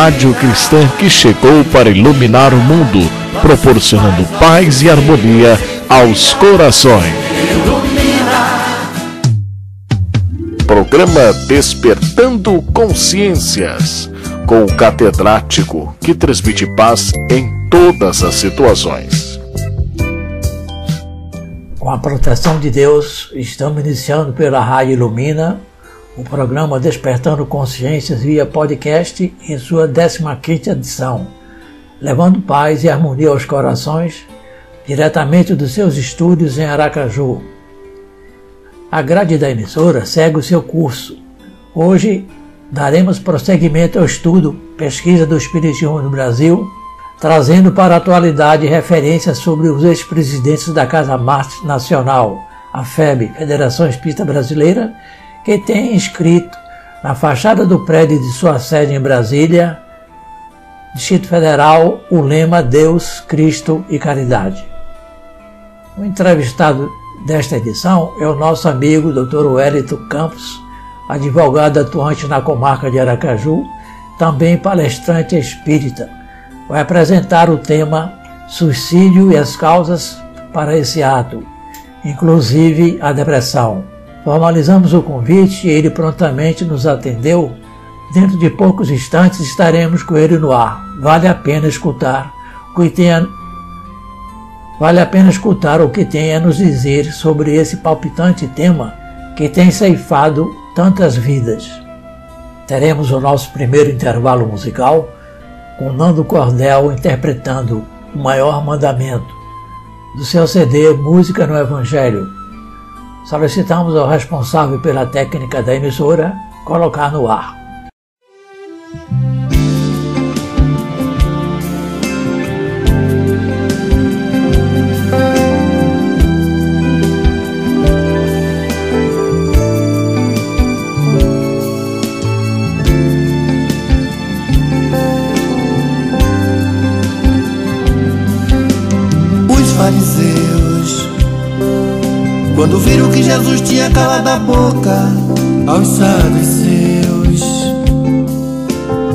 rádio cristã que chegou para iluminar o mundo, proporcionando paz e harmonia aos corações. Programa Despertando Consciências, com o catedrático que transmite paz em todas as situações. Com a proteção de Deus, estamos iniciando pela Rádio Ilumina o programa Despertando Consciências via podcast em sua 15ª edição, levando paz e harmonia aos corações, diretamente dos seus estúdios em Aracaju. A grade da emissora segue o seu curso. Hoje daremos prosseguimento ao estudo Pesquisa do Espiritismo no Brasil, trazendo para a atualidade referências sobre os ex-presidentes da Casa Marte Nacional, a FEB, Federação Espírita Brasileira, que tem inscrito na fachada do prédio de sua sede em Brasília, Distrito Federal, o lema Deus, Cristo e Caridade. O entrevistado desta edição é o nosso amigo Dr. Wellington Campos, advogado atuante na comarca de Aracaju, também palestrante espírita. Vai apresentar o tema Suicídio e as causas para esse ato, inclusive a depressão. Formalizamos o convite e ele prontamente nos atendeu. Dentro de poucos instantes estaremos com ele no ar. Vale a pena escutar o que tem a... Vale a pena escutar o que tem a nos dizer sobre esse palpitante tema que tem ceifado tantas vidas. Teremos o nosso primeiro intervalo musical com Nando Cordel interpretando o maior mandamento do seu CD Música no Evangelho, solicitamos ao responsável pela técnica da emissora colocar no ar. Quando viram que Jesus tinha calado a boca aos saduceus,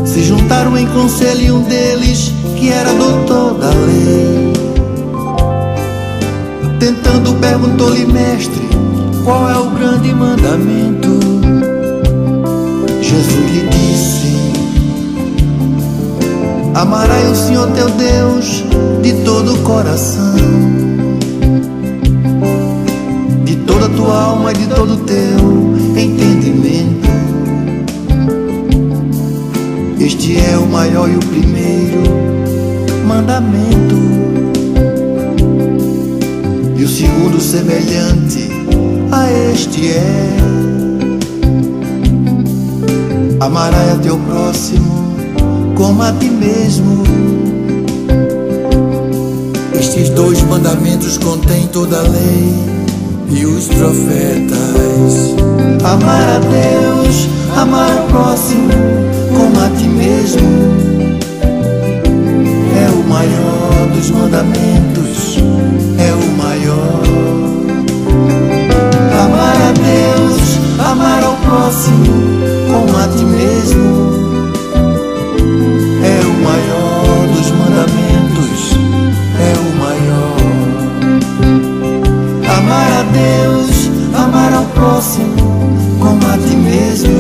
se juntaram em conselho e um deles, que era doutor da lei, tentando perguntou-lhe, mestre, qual é o grande mandamento? Jesus lhe disse: Amarás o Senhor teu Deus de todo o coração toda tua alma e de todo o teu entendimento. Este é o maior e o primeiro mandamento. E o segundo semelhante a este é: Amarás a teu próximo como a ti mesmo. Estes dois mandamentos contêm toda a lei e os profetas. Amar a Deus, amar o próximo como a ti mesmo. É o maior dos mandamentos, é o maior. Amar a Deus, amar ao próximo como a ti mesmo. Deus, amar ao próximo como a ti mesmo.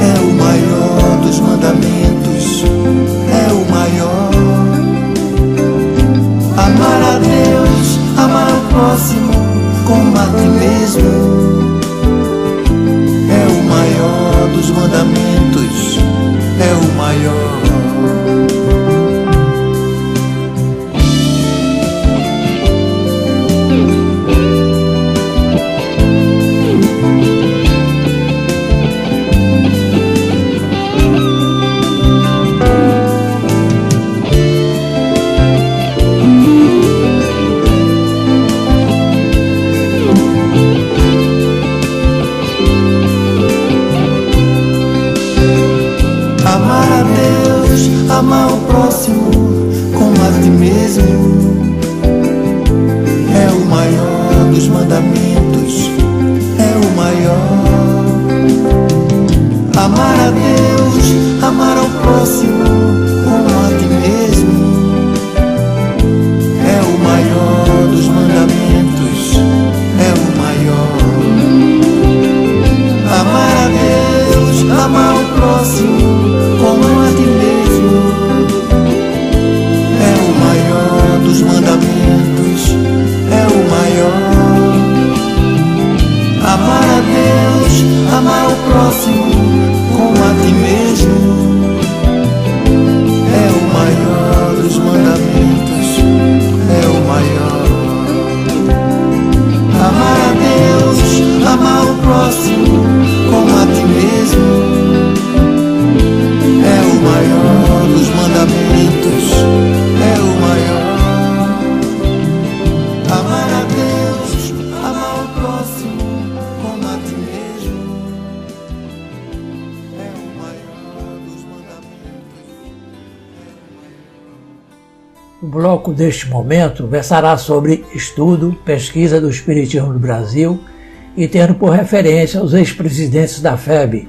É o maior dos mandamentos, é o maior. Amar a Deus, amar ao próximo como a ti mesmo. É o maior dos mandamentos, é o maior. Amar o próximo como a ti mesmo. É o maior dos mandamentos, é o maior. Amar a Deus, próximo O bloco deste momento versará sobre estudo, pesquisa do Espiritismo no Brasil e tendo por referência os ex-presidentes da FEB.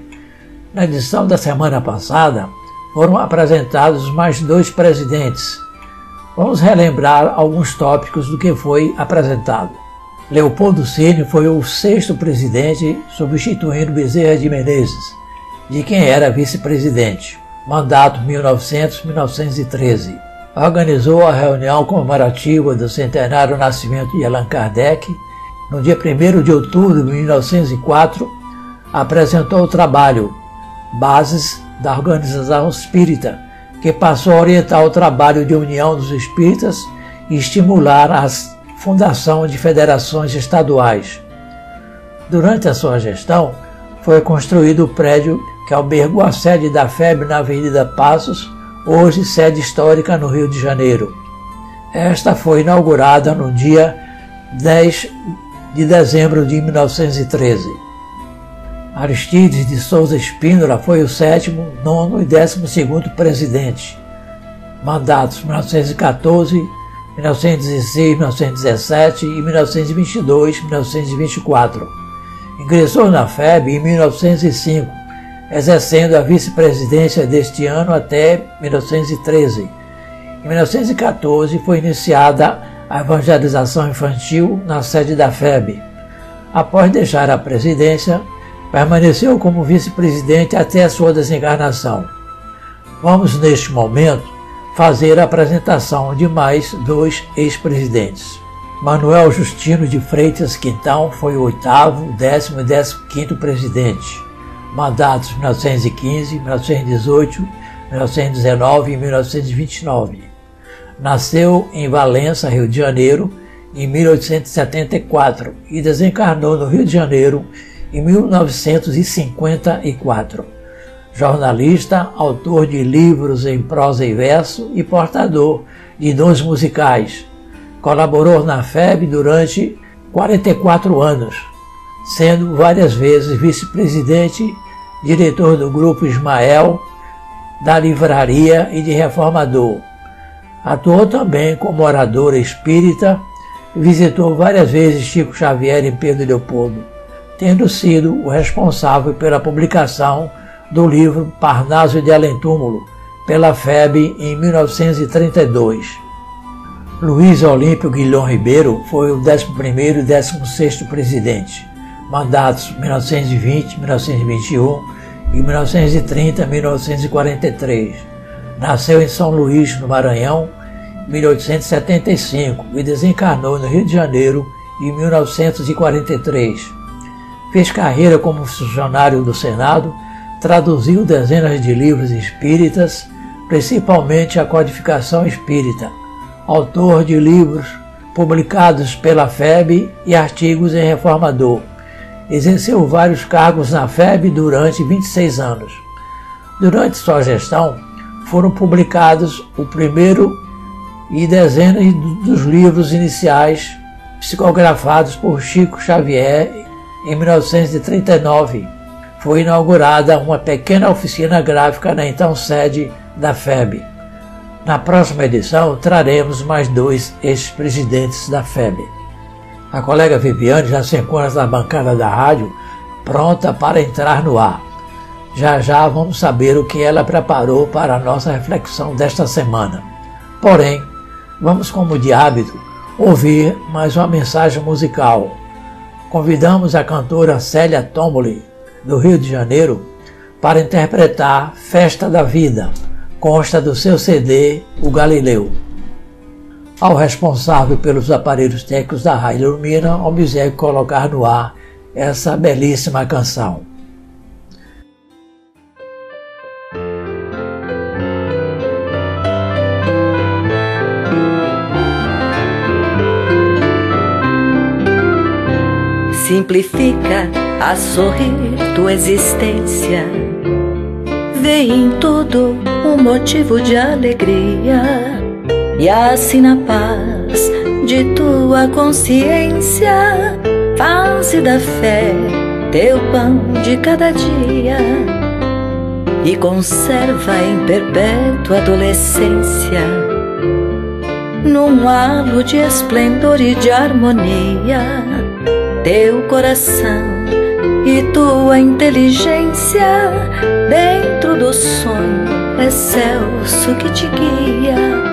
Na edição da semana passada, foram apresentados mais dois presidentes. Vamos relembrar alguns tópicos do que foi apresentado. Leopoldo Cine foi o sexto presidente, substituindo Bezerra de Menezes, de quem era vice-presidente. Mandato 1900-1913 organizou a reunião comemorativa do centenário do nascimento de Allan Kardec. No dia 1 de outubro de 1904, apresentou o trabalho Bases da Organização Espírita, que passou a orientar o trabalho de união dos espíritas e estimular a fundação de federações estaduais. Durante a sua gestão, foi construído o prédio que albergou a sede da FEB na Avenida Passos, hoje sede histórica no Rio de Janeiro. Esta foi inaugurada no dia 10 de dezembro de 1913. Aristides de Souza Espíndola foi o sétimo, nono e décimo segundo presidente. Mandatos 1914, 1916, 1917 e 1922, 1924. Ingressou na FEB em 1905 exercendo a vice-presidência deste ano até 1913. Em 1914 foi iniciada a evangelização infantil na sede da FEB. Após deixar a presidência, permaneceu como vice-presidente até a sua desencarnação. Vamos, neste momento, fazer a apresentação de mais dois ex-presidentes. Manuel Justino de Freitas Quintão foi o oitavo, décimo e décimo quinto presidente mandatos 1915, 1918, 1919 e 1929. Nasceu em Valença, Rio de Janeiro, em 1874 e desencarnou no Rio de Janeiro em 1954. Jornalista, autor de livros em prosa e verso e portador de dons musicais. Colaborou na FEB durante 44 anos, sendo várias vezes vice-presidente diretor do Grupo Ismael, da Livraria e de Reformador. Atuou também como orador espírita e visitou várias vezes Chico Xavier em Pedro Leopoldo, tendo sido o responsável pela publicação do livro Parnaso de Além Túmulo, pela FEB em 1932. Luiz Olímpio Guilhom Ribeiro foi o 11º e 16º presidente mandatos 1920-1921 e 1930-1943. Nasceu em São Luís, no Maranhão, em 1875 e desencarnou no Rio de Janeiro em 1943. Fez carreira como funcionário do Senado, traduziu dezenas de livros espíritas, principalmente a codificação espírita, autor de livros publicados pela FEB e artigos em Reformador Exerceu vários cargos na FEB durante 26 anos. Durante sua gestão, foram publicados o primeiro e dezenas dos livros iniciais psicografados por Chico Xavier em 1939. Foi inaugurada uma pequena oficina gráfica na então sede da FEB. Na próxima edição, traremos mais dois ex-presidentes da FEB. A colega Viviane já se encontra na bancada da rádio, pronta para entrar no ar. Já já vamos saber o que ela preparou para a nossa reflexão desta semana. Porém, vamos, como de hábito, ouvir mais uma mensagem musical. Convidamos a cantora Célia Tomoli, do Rio de Janeiro, para interpretar Festa da Vida, consta do seu CD O Galileu. Ao responsável pelos aparelhos técnicos da Rádio Lumina, obsegue colocar no ar essa belíssima canção. Simplifica a sorrir tua existência. Vê em tudo um motivo de alegria. E assim na paz de tua consciência, faze da fé teu pão de cada dia. E conserva em perpétua adolescência, num halo de esplendor e de harmonia teu coração e tua inteligência dentro do sonho excelso que te guia.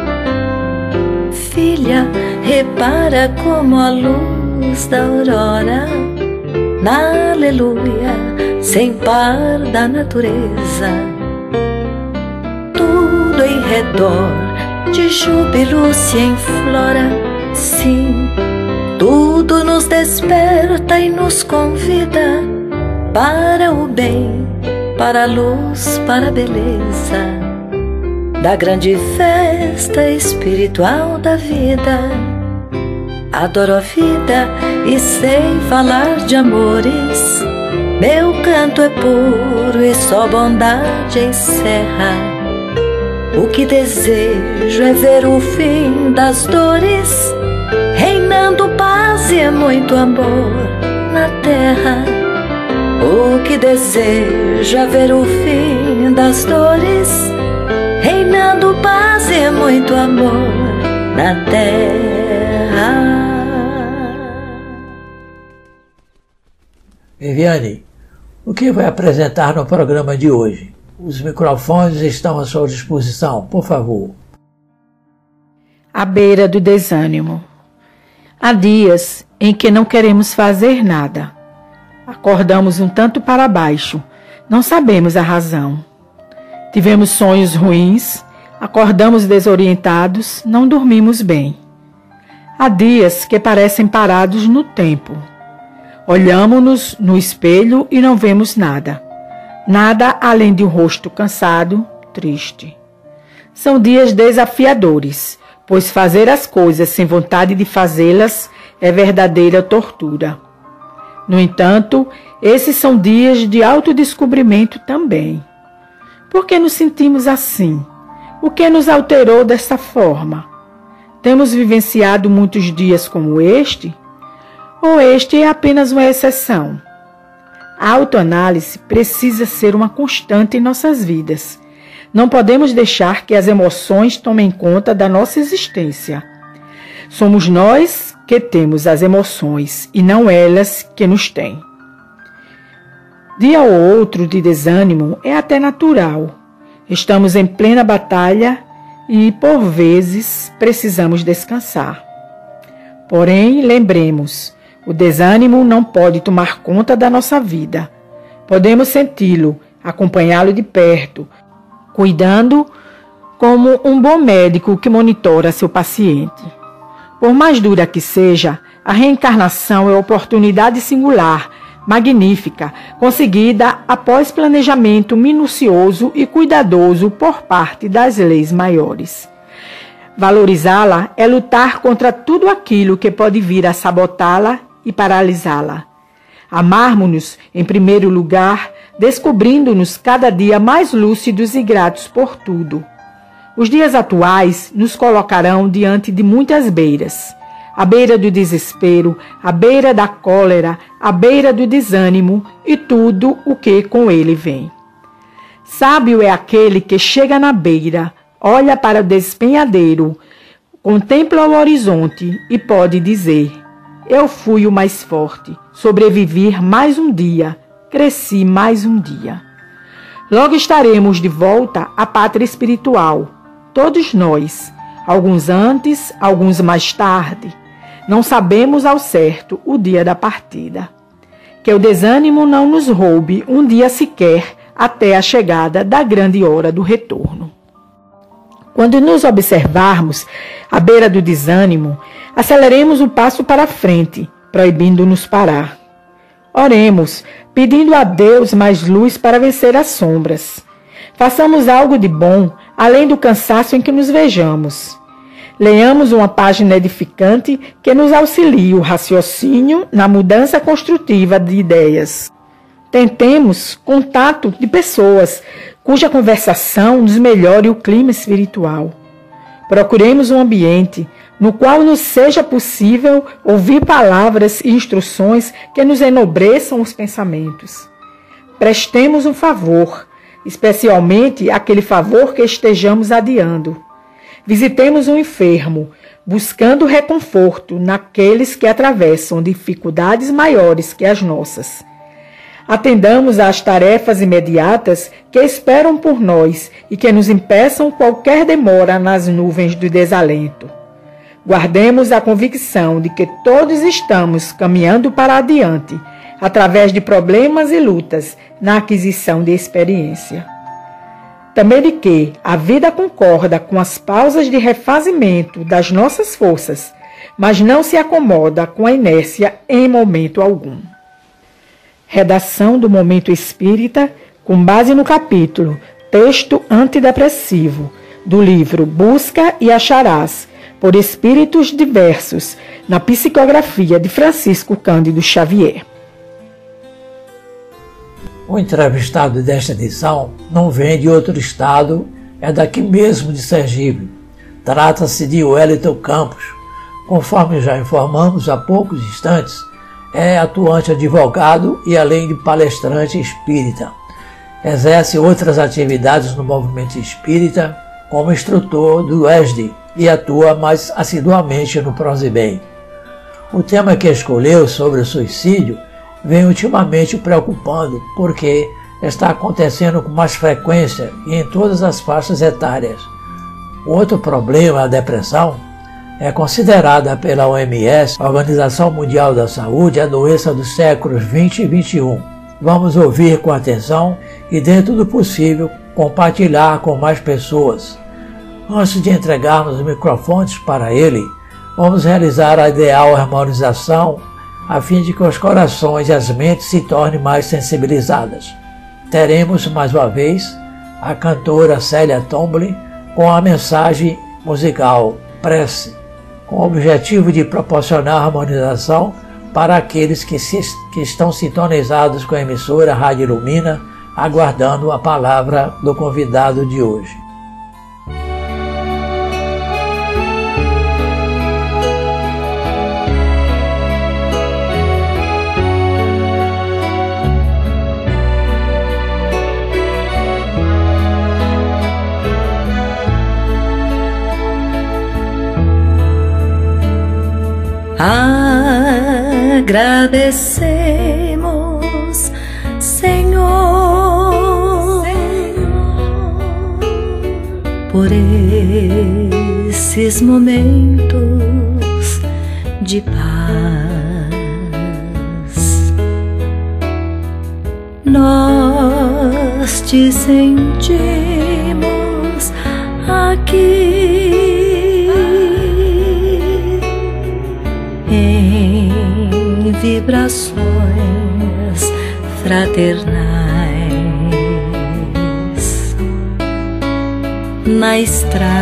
Filha, repara como a luz da aurora, na aleluia, sem par da natureza. Tudo em redor de júbilo se enflora, sim tudo nos desperta e nos convida para o bem, para a luz, para a beleza da grande festa espiritual da vida. Adoro a vida e sei falar de amores. Meu canto é puro e só bondade encerra. O que desejo é ver o fim das dores reinando paz e é muito amor na terra. O que deseja ver o fim das dores, reinando paz e é muito amor na terra. Viviane, o que vai apresentar no programa de hoje? Os microfones estão à sua disposição, por favor. À beira do desânimo. Há dias em que não queremos fazer nada. Acordamos um tanto para baixo, não sabemos a razão. Tivemos sonhos ruins, acordamos desorientados, não dormimos bem. Há dias que parecem parados no tempo. Olhamos-nos no espelho e não vemos nada. Nada além de um rosto cansado, triste. São dias desafiadores pois fazer as coisas sem vontade de fazê-las é verdadeira tortura. No entanto, esses são dias de autodescobrimento também. Por que nos sentimos assim? O que nos alterou desta forma? Temos vivenciado muitos dias como este? Ou este é apenas uma exceção? A autoanálise precisa ser uma constante em nossas vidas não podemos deixar que as emoções tomem conta da nossa existência. Somos nós que temos as emoções e não elas que nos têm. Dia ou outro de desânimo é até natural. Estamos em plena batalha e, por vezes, precisamos descansar. Porém, lembremos, o desânimo não pode tomar conta da nossa vida. Podemos senti-lo, acompanhá-lo de perto, cuidando como um bom médico que monitora seu paciente. Por mais dura que seja, a reencarnação é oportunidade singular, magnífica, conseguida após planejamento minucioso e cuidadoso por parte das leis maiores. Valorizá-la é lutar contra tudo aquilo que pode vir a sabotá-la e paralisá-la. Amarmos-nos, em primeiro lugar, descobrindo-nos cada dia mais lúcidos e gratos por tudo. Os dias atuais nos colocarão diante de muitas beiras. A beira do desespero, a beira da cólera, a beira do desânimo e tudo o que com ele vem. Sábio é aquele que chega na beira, olha para o despenhadeiro, contempla o horizonte e pode dizer: Eu fui o mais forte, sobrevivi mais um dia, cresci mais um dia. Logo estaremos de volta à pátria espiritual, todos nós, alguns antes, alguns mais tarde. Não sabemos ao certo o dia da partida. Que o desânimo não nos roube um dia sequer até a chegada da grande hora do retorno. Quando nos observarmos à beira do desânimo, aceleremos o passo para frente, proibindo-nos parar. Oremos, pedindo a Deus mais luz para vencer as sombras. Façamos algo de bom, além do cansaço em que nos vejamos. Leamos uma página edificante que nos auxilie o raciocínio na mudança construtiva de ideias. Tentemos contato de pessoas cuja conversação nos melhore o clima espiritual. Procuremos um ambiente no qual nos seja possível ouvir palavras e instruções que nos enobreçam os pensamentos. Prestemos um favor, especialmente aquele favor que estejamos adiando. Visitemos um enfermo, buscando reconforto naqueles que atravessam dificuldades maiores que as nossas. Atendamos às tarefas imediatas que esperam por nós e que nos impeçam qualquer demora nas nuvens do desalento. Guardemos a convicção de que todos estamos caminhando para adiante, através de problemas e lutas, na aquisição de experiência. Também de que a vida concorda com as pausas de refazimento das nossas forças, mas não se acomoda com a inércia em momento algum. Redação do Momento Espírita, com base no capítulo Texto Antidepressivo, do livro Busca e Acharás, por espíritos diversos, na psicografia de Francisco Cândido Xavier. O entrevistado desta edição não vem de outro estado, é daqui mesmo de Sergipe. Trata-se de Wellington Campos. Conforme já informamos há poucos instantes, é atuante advogado e além de palestrante espírita. Exerce outras atividades no movimento espírita como instrutor do ESD e atua mais assiduamente no Prozibem. O tema que escolheu sobre o suicídio vem ultimamente preocupando porque está acontecendo com mais frequência e em todas as faixas etárias. Outro problema, a depressão, é considerada pela OMS, Organização Mundial da Saúde, a doença dos séculos 20 e 21. Vamos ouvir com atenção e, dentro do possível, compartilhar com mais pessoas. Antes de entregarmos os microfones para ele, vamos realizar a ideal harmonização a fim de que os corações e as mentes se tornem mais sensibilizadas. Teremos mais uma vez a cantora Célia Tomblin com a mensagem musical Prece com o objetivo de proporcionar harmonização para aqueles que, se, que estão sintonizados com a emissora Rádio Ilumina, aguardando a palavra do convidado de hoje. Agradecemos, Senhor, por esses momentos de paz. Nós te sentimos aqui. Vibrações fraternais. Na estrada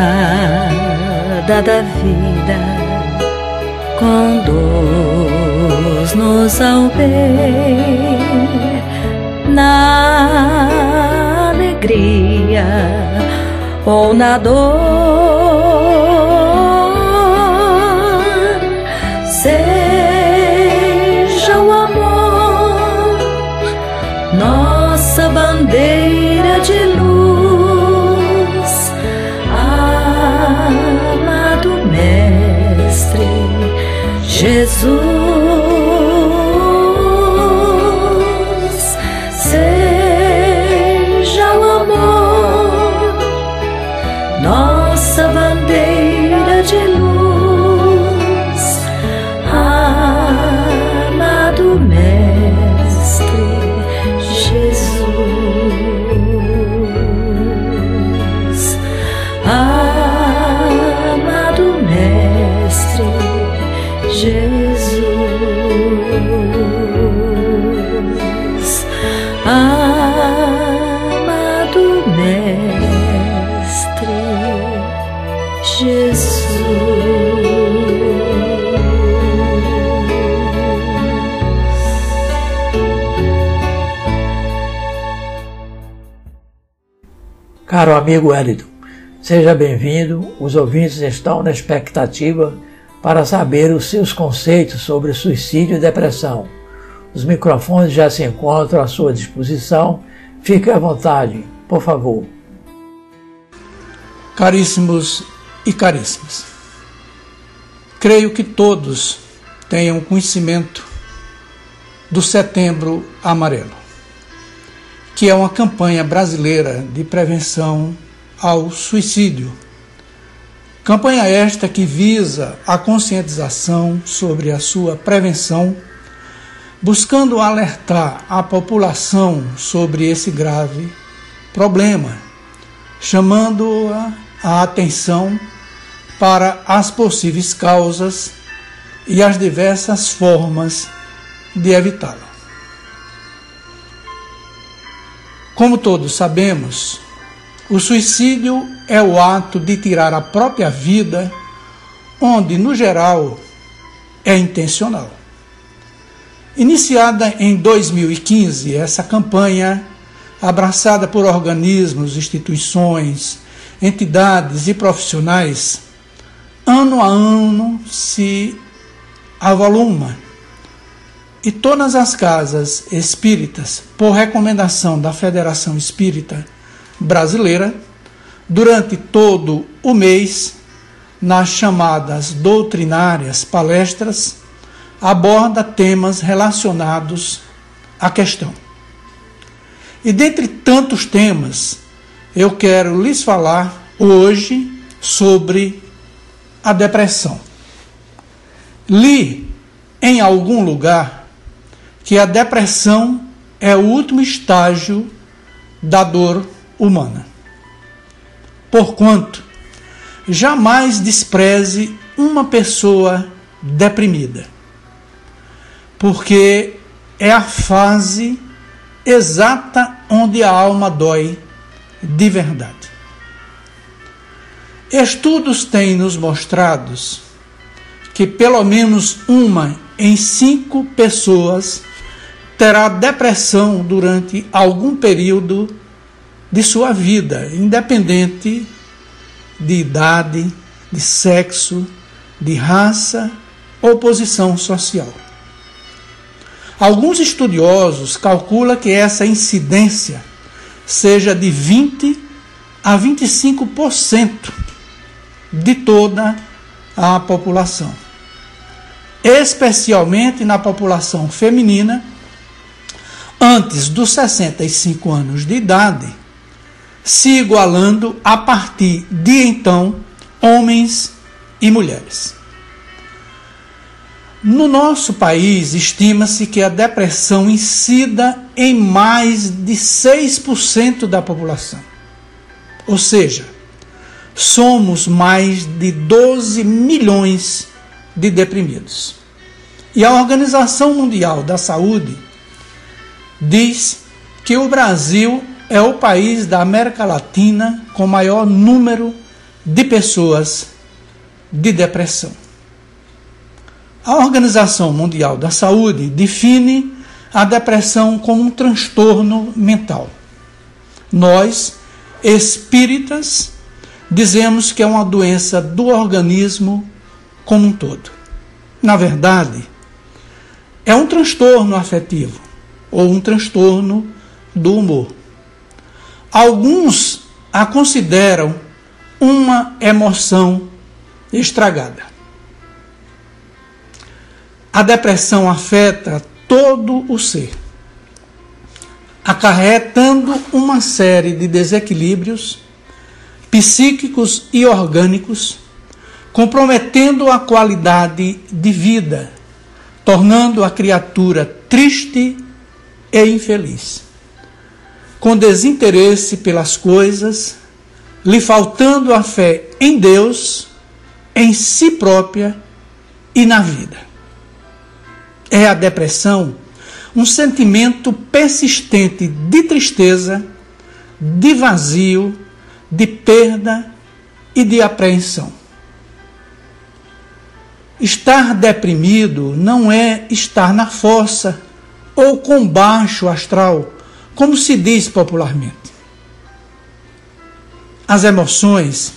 da vida conduz-nos ao bem na alegria ou na dor Caro amigo Hélito, seja bem-vindo. Os ouvintes estão na expectativa para saber os seus conceitos sobre suicídio e depressão. Os microfones já se encontram à sua disposição. Fique à vontade, por favor. Caríssimos e caríssimas, creio que todos tenham conhecimento do Setembro Amarelo, que é uma campanha brasileira de prevenção ao suicídio Campanha esta que visa a conscientização sobre a sua prevenção, buscando alertar a população sobre esse grave problema, chamando-a a atenção para as possíveis causas e as diversas formas de evitá-lo. Como todos sabemos, o suicídio é o ato de tirar a própria vida, onde, no geral, é intencional. Iniciada em 2015, essa campanha, abraçada por organismos, instituições, entidades e profissionais, ano a ano se avoluma. E todas as casas espíritas, por recomendação da Federação Espírita, brasileira, durante todo o mês, nas chamadas doutrinárias palestras, aborda temas relacionados à questão. E dentre tantos temas, eu quero lhes falar hoje sobre a depressão. Li em algum lugar que a depressão é o último estágio da dor humana. Porquanto, jamais despreze uma pessoa deprimida, porque é a fase exata onde a alma dói de verdade. Estudos têm nos mostrado que pelo menos uma em cinco pessoas terá depressão durante algum período de sua vida, independente de idade, de sexo, de raça ou posição social. Alguns estudiosos calculam que essa incidência seja de 20 a 25% de toda a população, especialmente na população feminina antes dos 65 anos de idade se igualando a partir de então homens e mulheres. No nosso país, estima-se que a depressão incida em mais de 6% da população. Ou seja, somos mais de 12 milhões de deprimidos. E a Organização Mundial da Saúde diz que o Brasil é o país da América Latina com maior número de pessoas de depressão. A Organização Mundial da Saúde define a depressão como um transtorno mental. Nós, espíritas, dizemos que é uma doença do organismo como um todo. Na verdade, é um transtorno afetivo ou um transtorno do humor. Alguns a consideram uma emoção estragada. A depressão afeta todo o ser, acarretando uma série de desequilíbrios psíquicos e orgânicos, comprometendo a qualidade de vida, tornando a criatura triste e infeliz com desinteresse pelas coisas, lhe faltando a fé em Deus, em si própria e na vida. É a depressão um sentimento persistente de tristeza, de vazio, de perda e de apreensão. Estar deprimido não é estar na fossa ou com baixo astral como se diz popularmente. as emoções,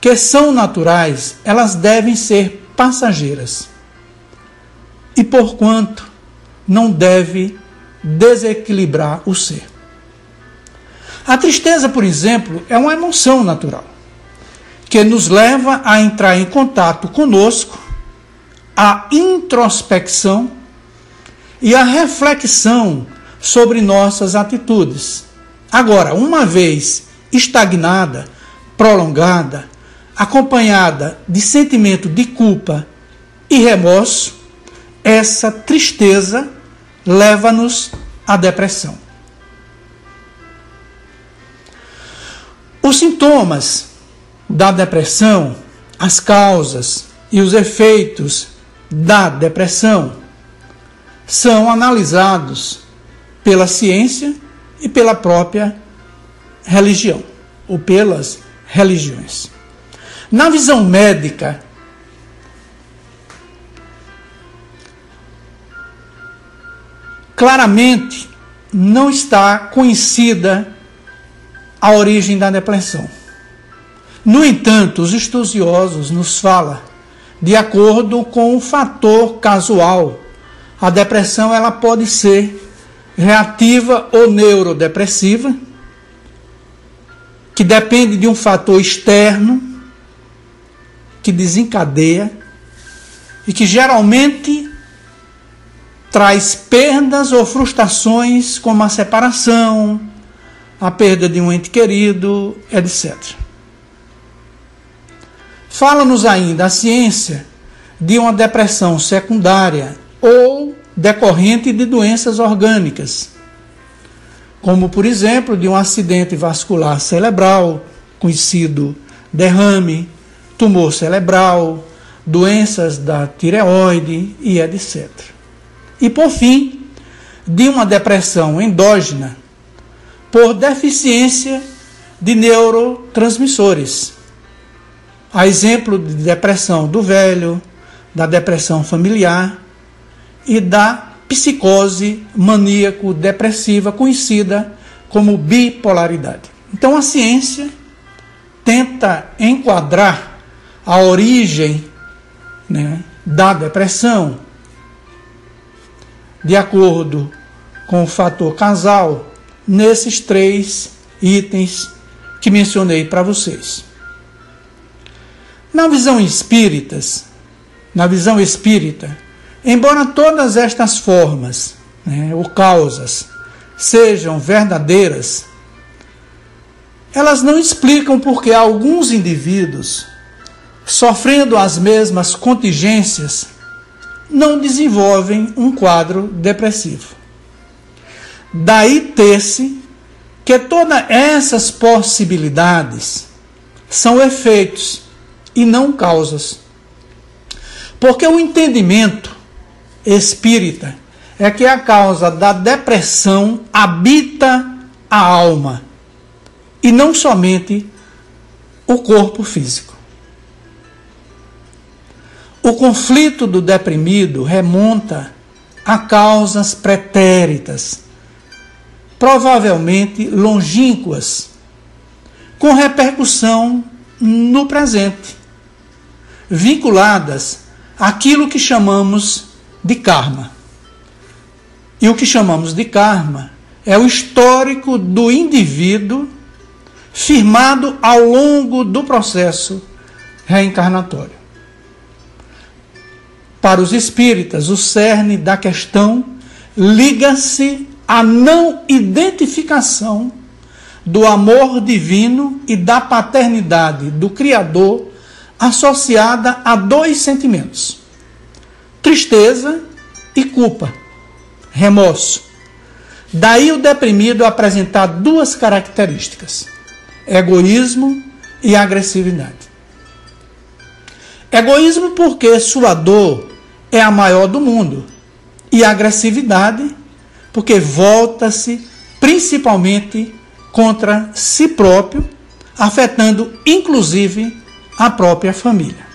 que são naturais, elas devem ser passageiras. E porquanto não deve desequilibrar o ser. A tristeza, por exemplo, é uma emoção natural que nos leva a entrar em contato conosco, a introspecção e a reflexão sobre nossas atitudes. Agora, uma vez estagnada, prolongada, acompanhada de sentimento de culpa e remorso, essa tristeza leva-nos à depressão. Os sintomas da depressão, as causas e os efeitos da depressão são analisados pela ciência e pela própria religião, ou pelas religiões. Na visão médica, claramente não está conhecida a origem da depressão. No entanto, os estudiosos nos falam de acordo com o fator casual. A depressão ela pode ser reativa ou neurodepressiva, que depende de um fator externo que desencadeia e que geralmente traz perdas ou frustrações como a separação, a perda de um ente querido, etc. Fala-nos ainda a ciência de uma depressão secundária ou decorrente de doenças orgânicas, como por exemplo de um acidente vascular cerebral, conhecido derrame, tumor cerebral, doenças da tireoide e etc. E por fim, de uma depressão endógena por deficiência de neurotransmissores. A exemplo de depressão do velho, da depressão familiar e da psicose maníaco-depressiva, conhecida como bipolaridade. Então a ciência tenta enquadrar a origem né, da depressão de acordo com o fator casal nesses três itens que mencionei para vocês. Na visão espíritas, na visão espírita, embora todas estas formas né, ou causas sejam verdadeiras, elas não explicam porque alguns indivíduos, sofrendo as mesmas contingências, não desenvolvem um quadro depressivo. Daí ter-se que todas essas possibilidades são efeitos e não causas. Porque o entendimento espírita é que a causa da depressão habita a alma e não somente o corpo físico. O conflito do deprimido remonta a causas pretéritas, provavelmente longínquas, com repercussão no presente, vinculadas àquilo que chamamos de karma. E o que chamamos de karma é o histórico do indivíduo firmado ao longo do processo reencarnatório. Para os espíritas, o cerne da questão liga-se à não identificação do amor divino e da paternidade do Criador associada a dois sentimentos: tristeza e culpa, remorso. Daí o deprimido apresentar duas características: egoísmo e agressividade. Egoísmo porque sua dor é a maior do mundo. E agressividade, porque volta-se principalmente contra si próprio, afetando inclusive a própria família.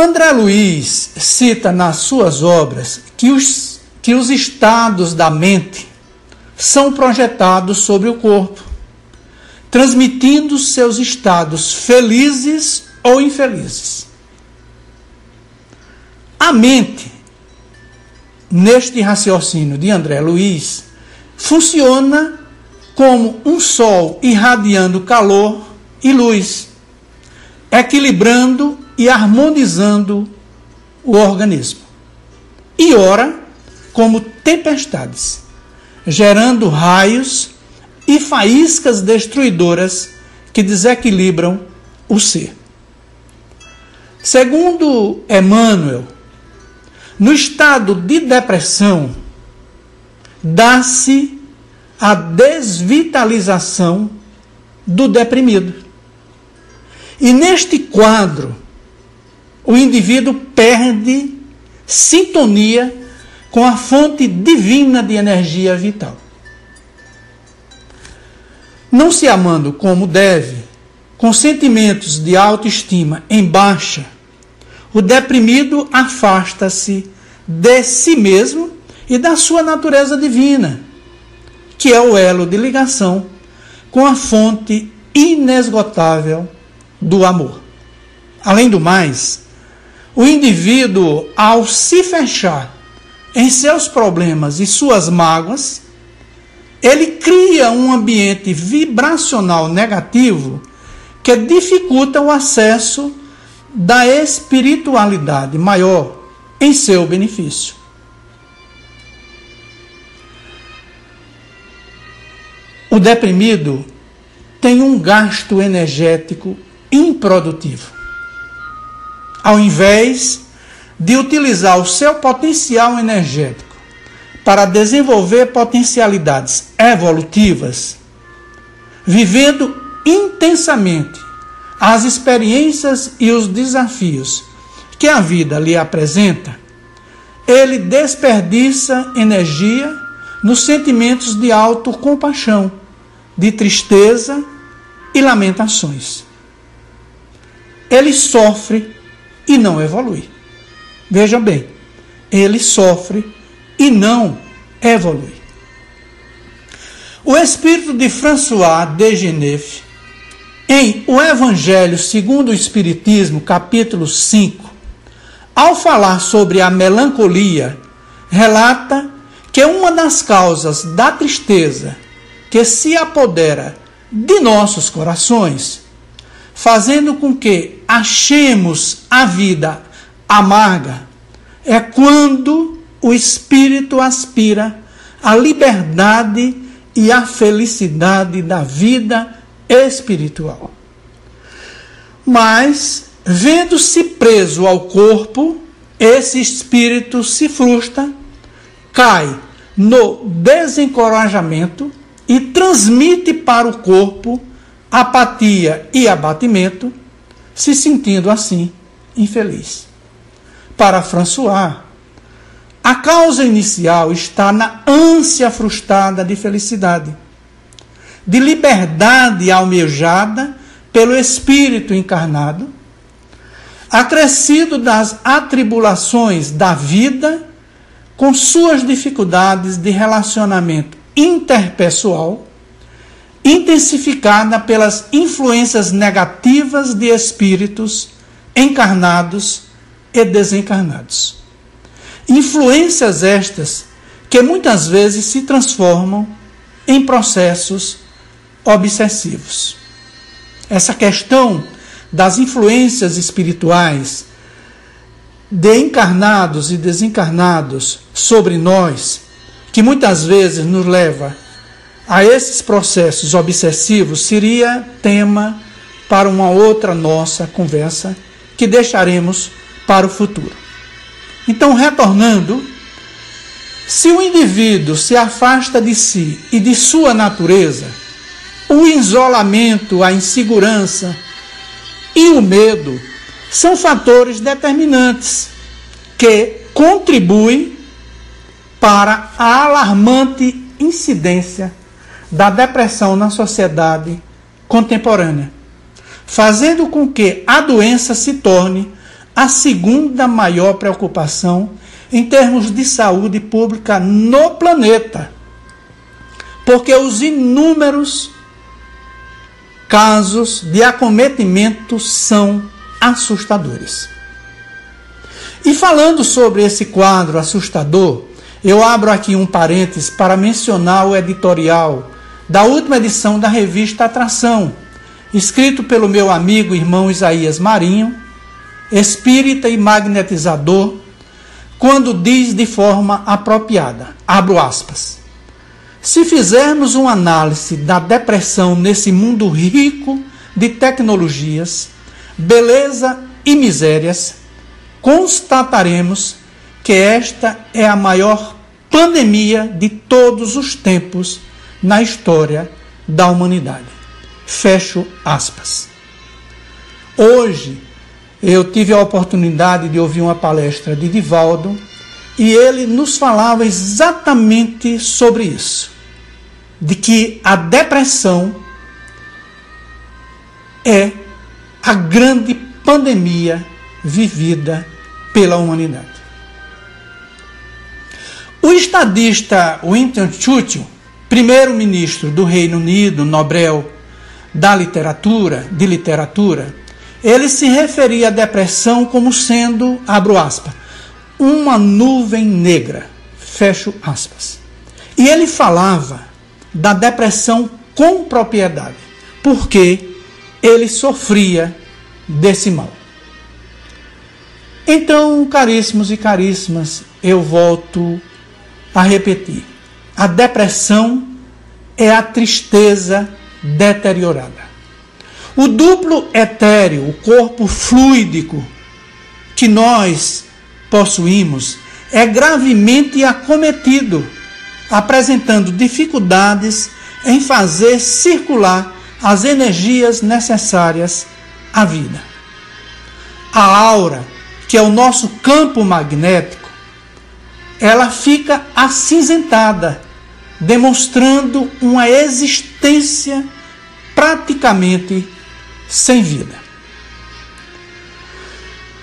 André Luiz cita nas suas obras que os, que os estados da mente são projetados sobre o corpo, transmitindo seus estados felizes ou infelizes. A mente, neste raciocínio de André Luiz, funciona como um sol irradiando calor e luz, equilibrando e harmonizando o organismo. E ora como tempestades, gerando raios e faíscas destruidoras que desequilibram o ser. Segundo Emmanuel, no estado de depressão, dá-se a desvitalização do deprimido. E neste quadro, o indivíduo perde sintonia com a fonte divina de energia vital. Não se amando como deve, com sentimentos de autoestima em baixa, o deprimido afasta-se de si mesmo e da sua natureza divina, que é o elo de ligação com a fonte inesgotável do amor. Além do mais, o indivíduo, ao se fechar em seus problemas e suas mágoas, ele cria um ambiente vibracional negativo que dificulta o acesso da espiritualidade maior em seu benefício. O deprimido tem um gasto energético improdutivo. Ao invés de utilizar o seu potencial energético para desenvolver potencialidades evolutivas, vivendo intensamente as experiências e os desafios que a vida lhe apresenta, ele desperdiça energia nos sentimentos de autocompaixão, de tristeza e lamentações. Ele sofre e não evolui. Vejam bem, ele sofre e não evolui. O espírito de François de Geneve, em O Evangelho segundo o Espiritismo, capítulo 5, ao falar sobre a melancolia, relata que uma das causas da tristeza que se apodera de nossos corações, fazendo com que achemos a vida amarga é quando o espírito aspira à liberdade e à felicidade da vida espiritual. Mas, vendo-se preso ao corpo, esse espírito se frustra, cai no desencorajamento e transmite para o corpo apatia e abatimento, se sentindo assim infeliz. Para François, a causa inicial está na ânsia frustrada de felicidade, de liberdade almejada pelo espírito encarnado, acrescido das atribulações da vida, com suas dificuldades de relacionamento interpessoal, intensificada pelas influências negativas de espíritos encarnados e desencarnados. Influências estas que muitas vezes se transformam em processos obsessivos. Essa questão das influências espirituais de encarnados e desencarnados sobre nós, que muitas vezes nos leva a esses processos obsessivos, seria tema para uma outra nossa conversa que deixaremos para o futuro. Então, retornando, se o indivíduo se afasta de si e de sua natureza, o isolamento, a insegurança e o medo são fatores determinantes que contribuem para a alarmante incidência da depressão na sociedade contemporânea, fazendo com que a doença se torne a segunda maior preocupação em termos de saúde pública no planeta. Porque os inúmeros casos de acometimento são assustadores. E falando sobre esse quadro assustador, eu abro aqui um parênteses para mencionar o editorial da última edição da revista Atração, escrito pelo meu amigo irmão Isaías Marinho, espírita e magnetizador, quando diz de forma apropriada, abro aspas, se fizermos uma análise da depressão nesse mundo rico de tecnologias, beleza e misérias, constataremos que esta é a maior pandemia de todos os tempos na história da humanidade. Fecho aspas. Hoje eu tive a oportunidade de ouvir uma palestra de Divaldo e ele nos falava exatamente sobre isso, de que a depressão é a grande pandemia vivida pela humanidade. O estadista Winston Churchill, primeiro-ministro do Reino Unido, Nobel da literatura, de literatura, ele se referia à depressão como sendo, abro aspas, uma nuvem negra, fecho aspas. E ele falava da depressão com propriedade, porque ele sofria desse mal. Então, caríssimos e caríssimas, eu volto a repetir. A depressão é a tristeza deteriorada. O duplo etéreo, o corpo fluídico que nós possuímos, é gravemente acometido, apresentando dificuldades em fazer circular as energias necessárias à vida. A aura que é o nosso campo magnético, ela fica acinzentada, demonstrando uma existência praticamente sem vida.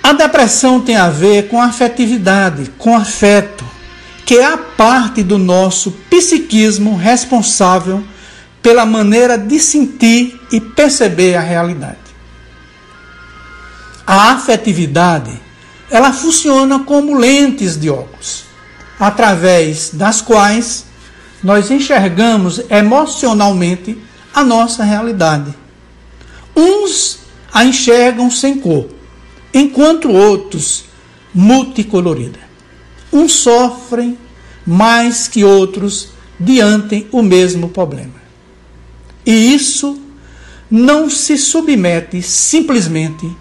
A depressão tem a ver com a afetividade, com afeto, que é a parte do nosso psiquismo responsável pela maneira de sentir e perceber a realidade. A afetividade ela funciona como lentes de óculos, através das quais nós enxergamos emocionalmente a nossa realidade. Uns a enxergam sem cor, enquanto outros multicolorida. Uns sofrem mais que outros diante o mesmo problema. E isso não se submete simplesmente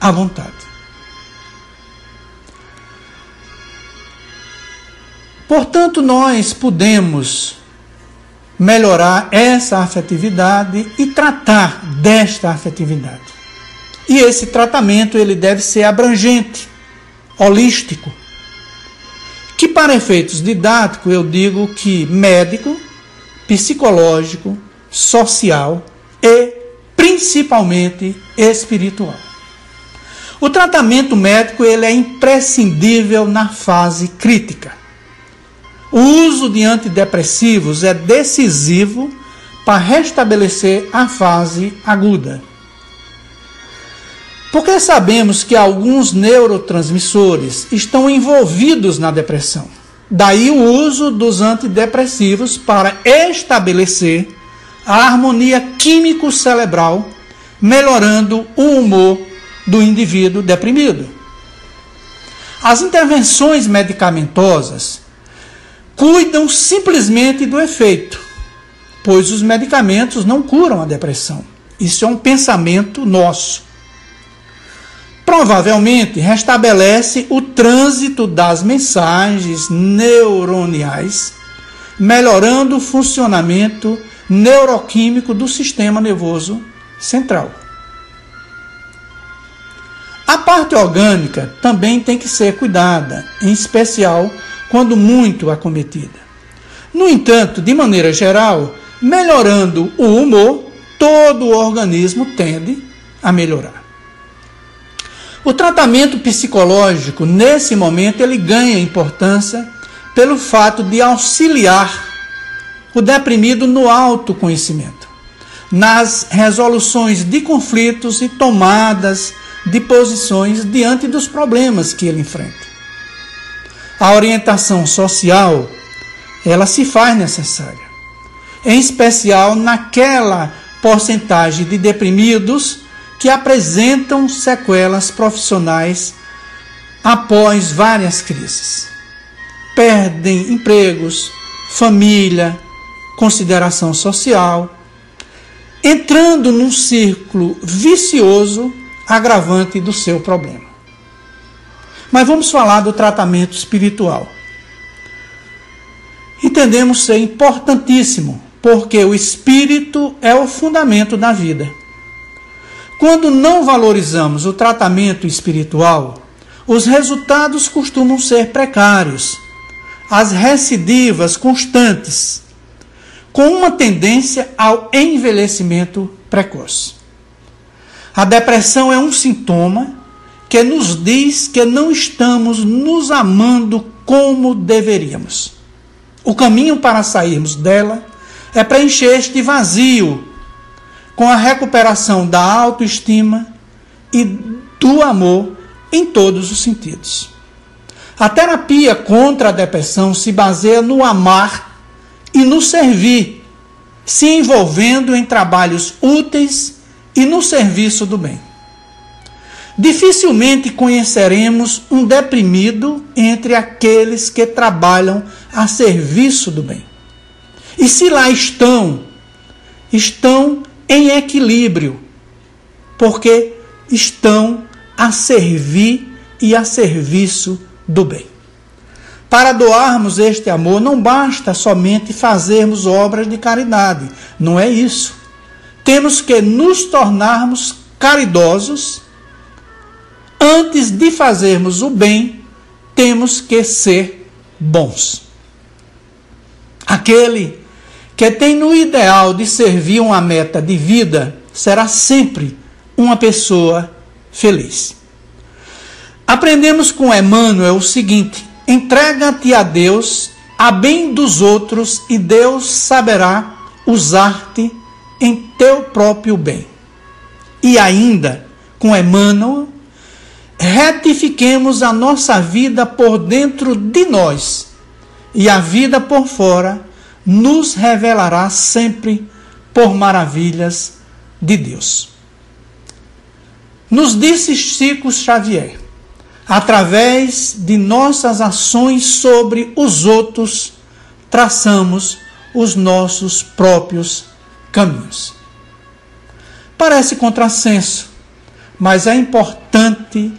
à vontade. Portanto, nós podemos melhorar essa afetividade e tratar desta afetividade. E esse tratamento ele deve ser abrangente, holístico. Que para efeitos didáticos eu digo que médico, psicológico, social e principalmente espiritual. O tratamento médico ele é imprescindível na fase crítica. O uso de antidepressivos é decisivo para restabelecer a fase aguda. Porque sabemos que alguns neurotransmissores estão envolvidos na depressão. Daí o uso dos antidepressivos para estabelecer a harmonia químico-cerebral, melhorando o humor do indivíduo deprimido. As intervenções medicamentosas cuidam simplesmente do efeito, pois os medicamentos não curam a depressão. Isso é um pensamento nosso. Provavelmente restabelece o trânsito das mensagens neuroniais, melhorando o funcionamento neuroquímico do sistema nervoso central. A parte orgânica também tem que ser cuidada, em especial quando muito acometida. No entanto, de maneira geral, melhorando o humor, todo o organismo tende a melhorar. O tratamento psicológico, nesse momento, ele ganha importância pelo fato de auxiliar o deprimido no autoconhecimento. nas resoluções de conflitos e tomadas de posições diante dos problemas que ele enfrenta. A orientação social, ela se faz necessária, em especial naquela porcentagem de deprimidos que apresentam sequelas profissionais após várias crises. Perdem empregos, família, consideração social, entrando num círculo vicioso agravante do seu problema. Mas vamos falar do tratamento espiritual. Entendemos ser importantíssimo, porque o espírito é o fundamento da vida. Quando não valorizamos o tratamento espiritual, os resultados costumam ser precários, as recidivas constantes, com uma tendência ao envelhecimento precoce. A depressão é um sintoma que nos diz que não estamos nos amando como deveríamos. O caminho para sairmos dela é preencher este vazio com a recuperação da autoestima e do amor em todos os sentidos. A terapia contra a depressão se baseia no amar e no servir, se envolvendo em trabalhos úteis e no serviço do bem. Dificilmente conheceremos um deprimido entre aqueles que trabalham a serviço do bem. E se lá estão, estão em equilíbrio, porque estão a servir e a serviço do bem. Para doarmos este amor, não basta somente fazermos obras de caridade, não é isso temos que nos tornarmos caridosos. Antes de fazermos o bem, temos que ser bons. Aquele que tem no ideal de servir uma meta de vida será sempre uma pessoa feliz. Aprendemos com Emmanuel o seguinte: entrega-te a Deus, a bem dos outros, e Deus saberá usar-te em teu próprio bem. E ainda, com Emmanuel, retifiquemos a nossa vida por dentro de nós, e a vida por fora nos revelará sempre por maravilhas de Deus. Nos disse Chico Xavier, através de nossas ações sobre os outros, traçamos os nossos próprios caminhos. Parece contrassenso, mas é importante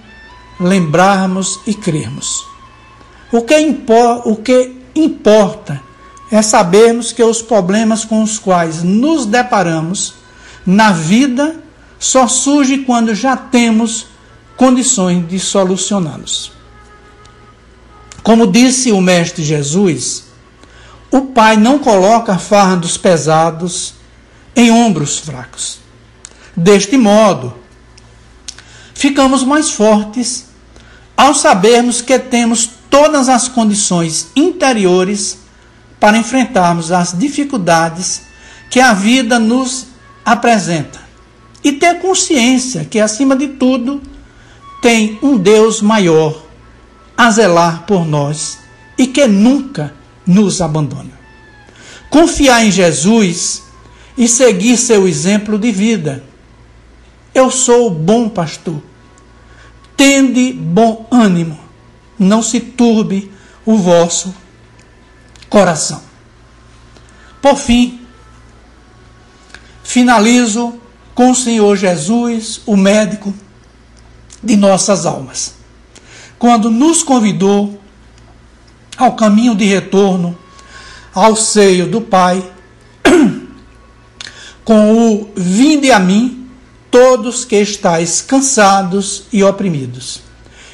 lembrarmos e crermos. O que, impor, o que importa é sabermos que os problemas com os quais nos deparamos na vida só surgem quando já temos condições de solucioná-los. Como disse o Mestre Jesus, o Pai não coloca fardos pesados em ombros fracos. Deste modo, ficamos mais fortes ao sabermos que temos todas as condições interiores para enfrentarmos as dificuldades que a vida nos apresenta. E ter consciência que, acima de tudo, tem um Deus maior a zelar por nós e que nunca nos abandona. Confiar em Jesus e seguir seu exemplo de vida. Eu sou o bom pastor. Tende bom ânimo, não se turbe o vosso coração. Por fim, finalizo com o Senhor Jesus, o médico de nossas almas, quando nos convidou ao caminho de retorno ao seio do Pai com o vinde a mim, todos que estáis cansados e oprimidos,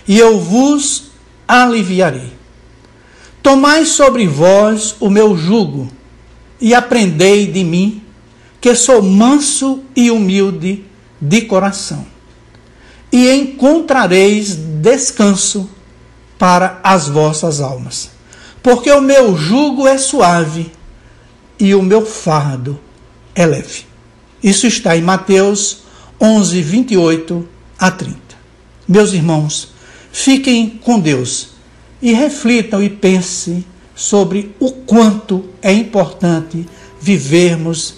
e eu vos aliviarei. Tomai sobre vós o meu jugo e aprendei de mim, que sou manso e humilde de coração, e encontrareis descanso para as vossas almas. Porque o meu jugo é suave e o meu fardo é leve. Isso está em Mateus 11, 28 a 30. Meus irmãos, fiquem com Deus e reflitam e pensem sobre o quanto é importante vivermos,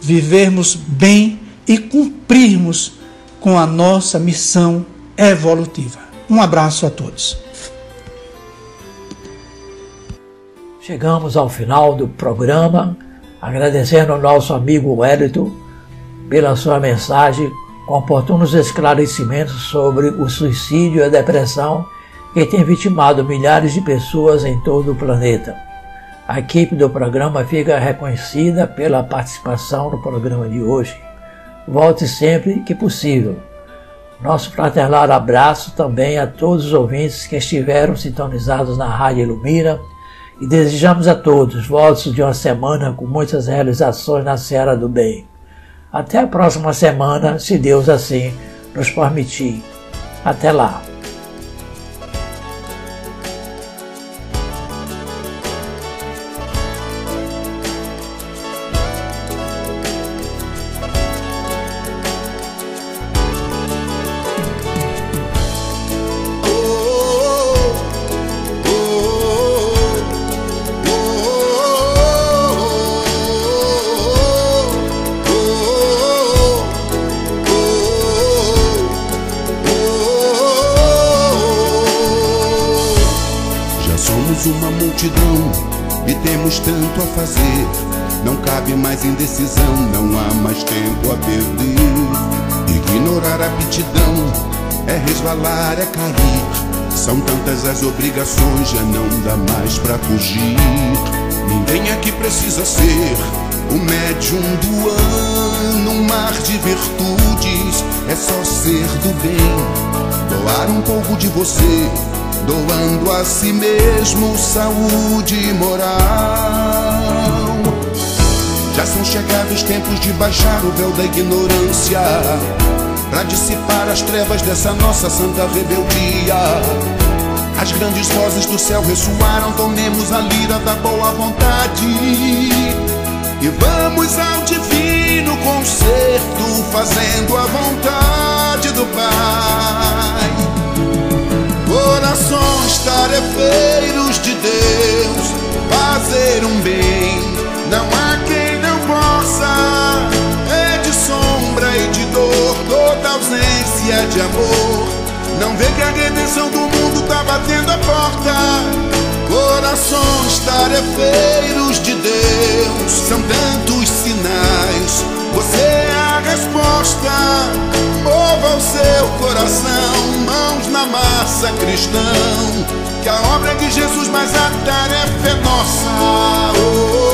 vivermos bem e cumprirmos com a nossa missão evolutiva. Um abraço a todos. Chegamos ao final do programa, agradecendo ao nosso amigo Wellington pela sua mensagem com oportunos esclarecimentos sobre o suicídio e a depressão que tem vitimado milhares de pessoas em todo o planeta. A equipe do programa fica reconhecida pela participação no programa de hoje. Volte sempre que possível. Nosso fraternal abraço também a todos os ouvintes que estiveram sintonizados na Rádio Ilumina e desejamos a todos votos de uma semana com muitas realizações na Serra do Bem. Até a próxima semana, se Deus assim nos permitir. Até lá. As obrigações, já não dá mais pra fugir. Ninguém aqui precisa ser o médium do ano, um mar de virtudes. É só ser do bem, doar um pouco de você, doando a si mesmo saúde e moral. Já são chegados tempos de baixar o véu da ignorância Pra dissipar as trevas dessa nossa santa rebeldia As grandes vozes do céu ressoaram Tomemos a lira da boa vontade. E vamos ao divino concerto Fazendo a vontade do Pai. Corações tarefeiros de Deus Fazer um bem. Não há quem é de sombra e de dor, toda ausência de amor. Não vê que a redenção do tá batendo a porta. Corações tarefeiros de Deus, são tantos sinais. Você é a resposta. Mova o seu coração, mãos na massa, cristão. Que a obra é de Jesus, mas a tarefa é nossa. Oh, oh,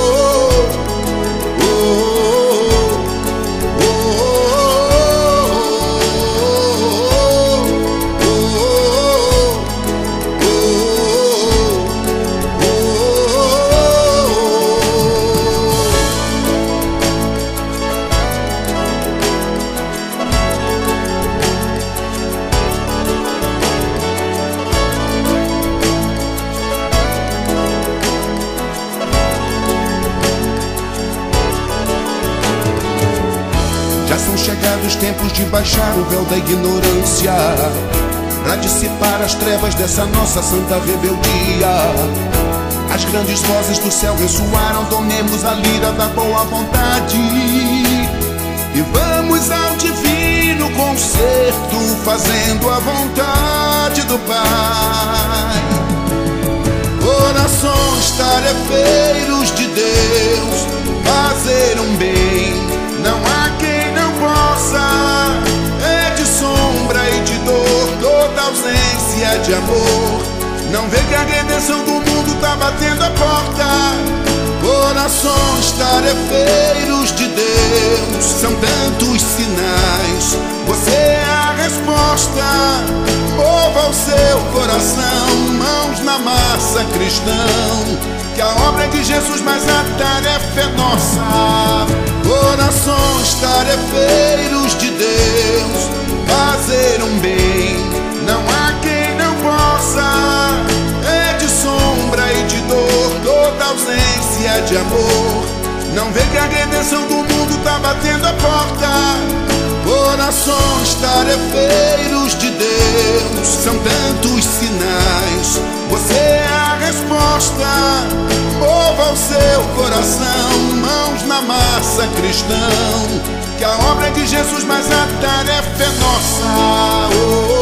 tempos de baixar o véu da ignorância Pra dissipar as trevas dessa nossa santa rebeldia. As grandes vozes do céu ressoaram Tomemos a lira da boa vontade. E vamos ao divino concerto Fazendo a vontade do Pai. Corações tarefeiros de Deus Fazer um bem ausência de amor. Não vê que a redenção do mundo tá batendo a porta. Corações tarefeiros de Deus, são tantos sinais. Você é a resposta. Mova o seu coração, mãos na massa, cristão. Que a obra é de Jesus, mas a tarefa é nossa corações tarefeiros de Deus, fazer um bem, É de amor. Não vê que a redenção do mundo tá batendo a porta. Corações tarefeiros de Deus, são tantos sinais. Você é a resposta. Mova o seu coração, mãos na massa, cristão. Que a obra é de Jesus, mas a tarefa é nossa. Oh,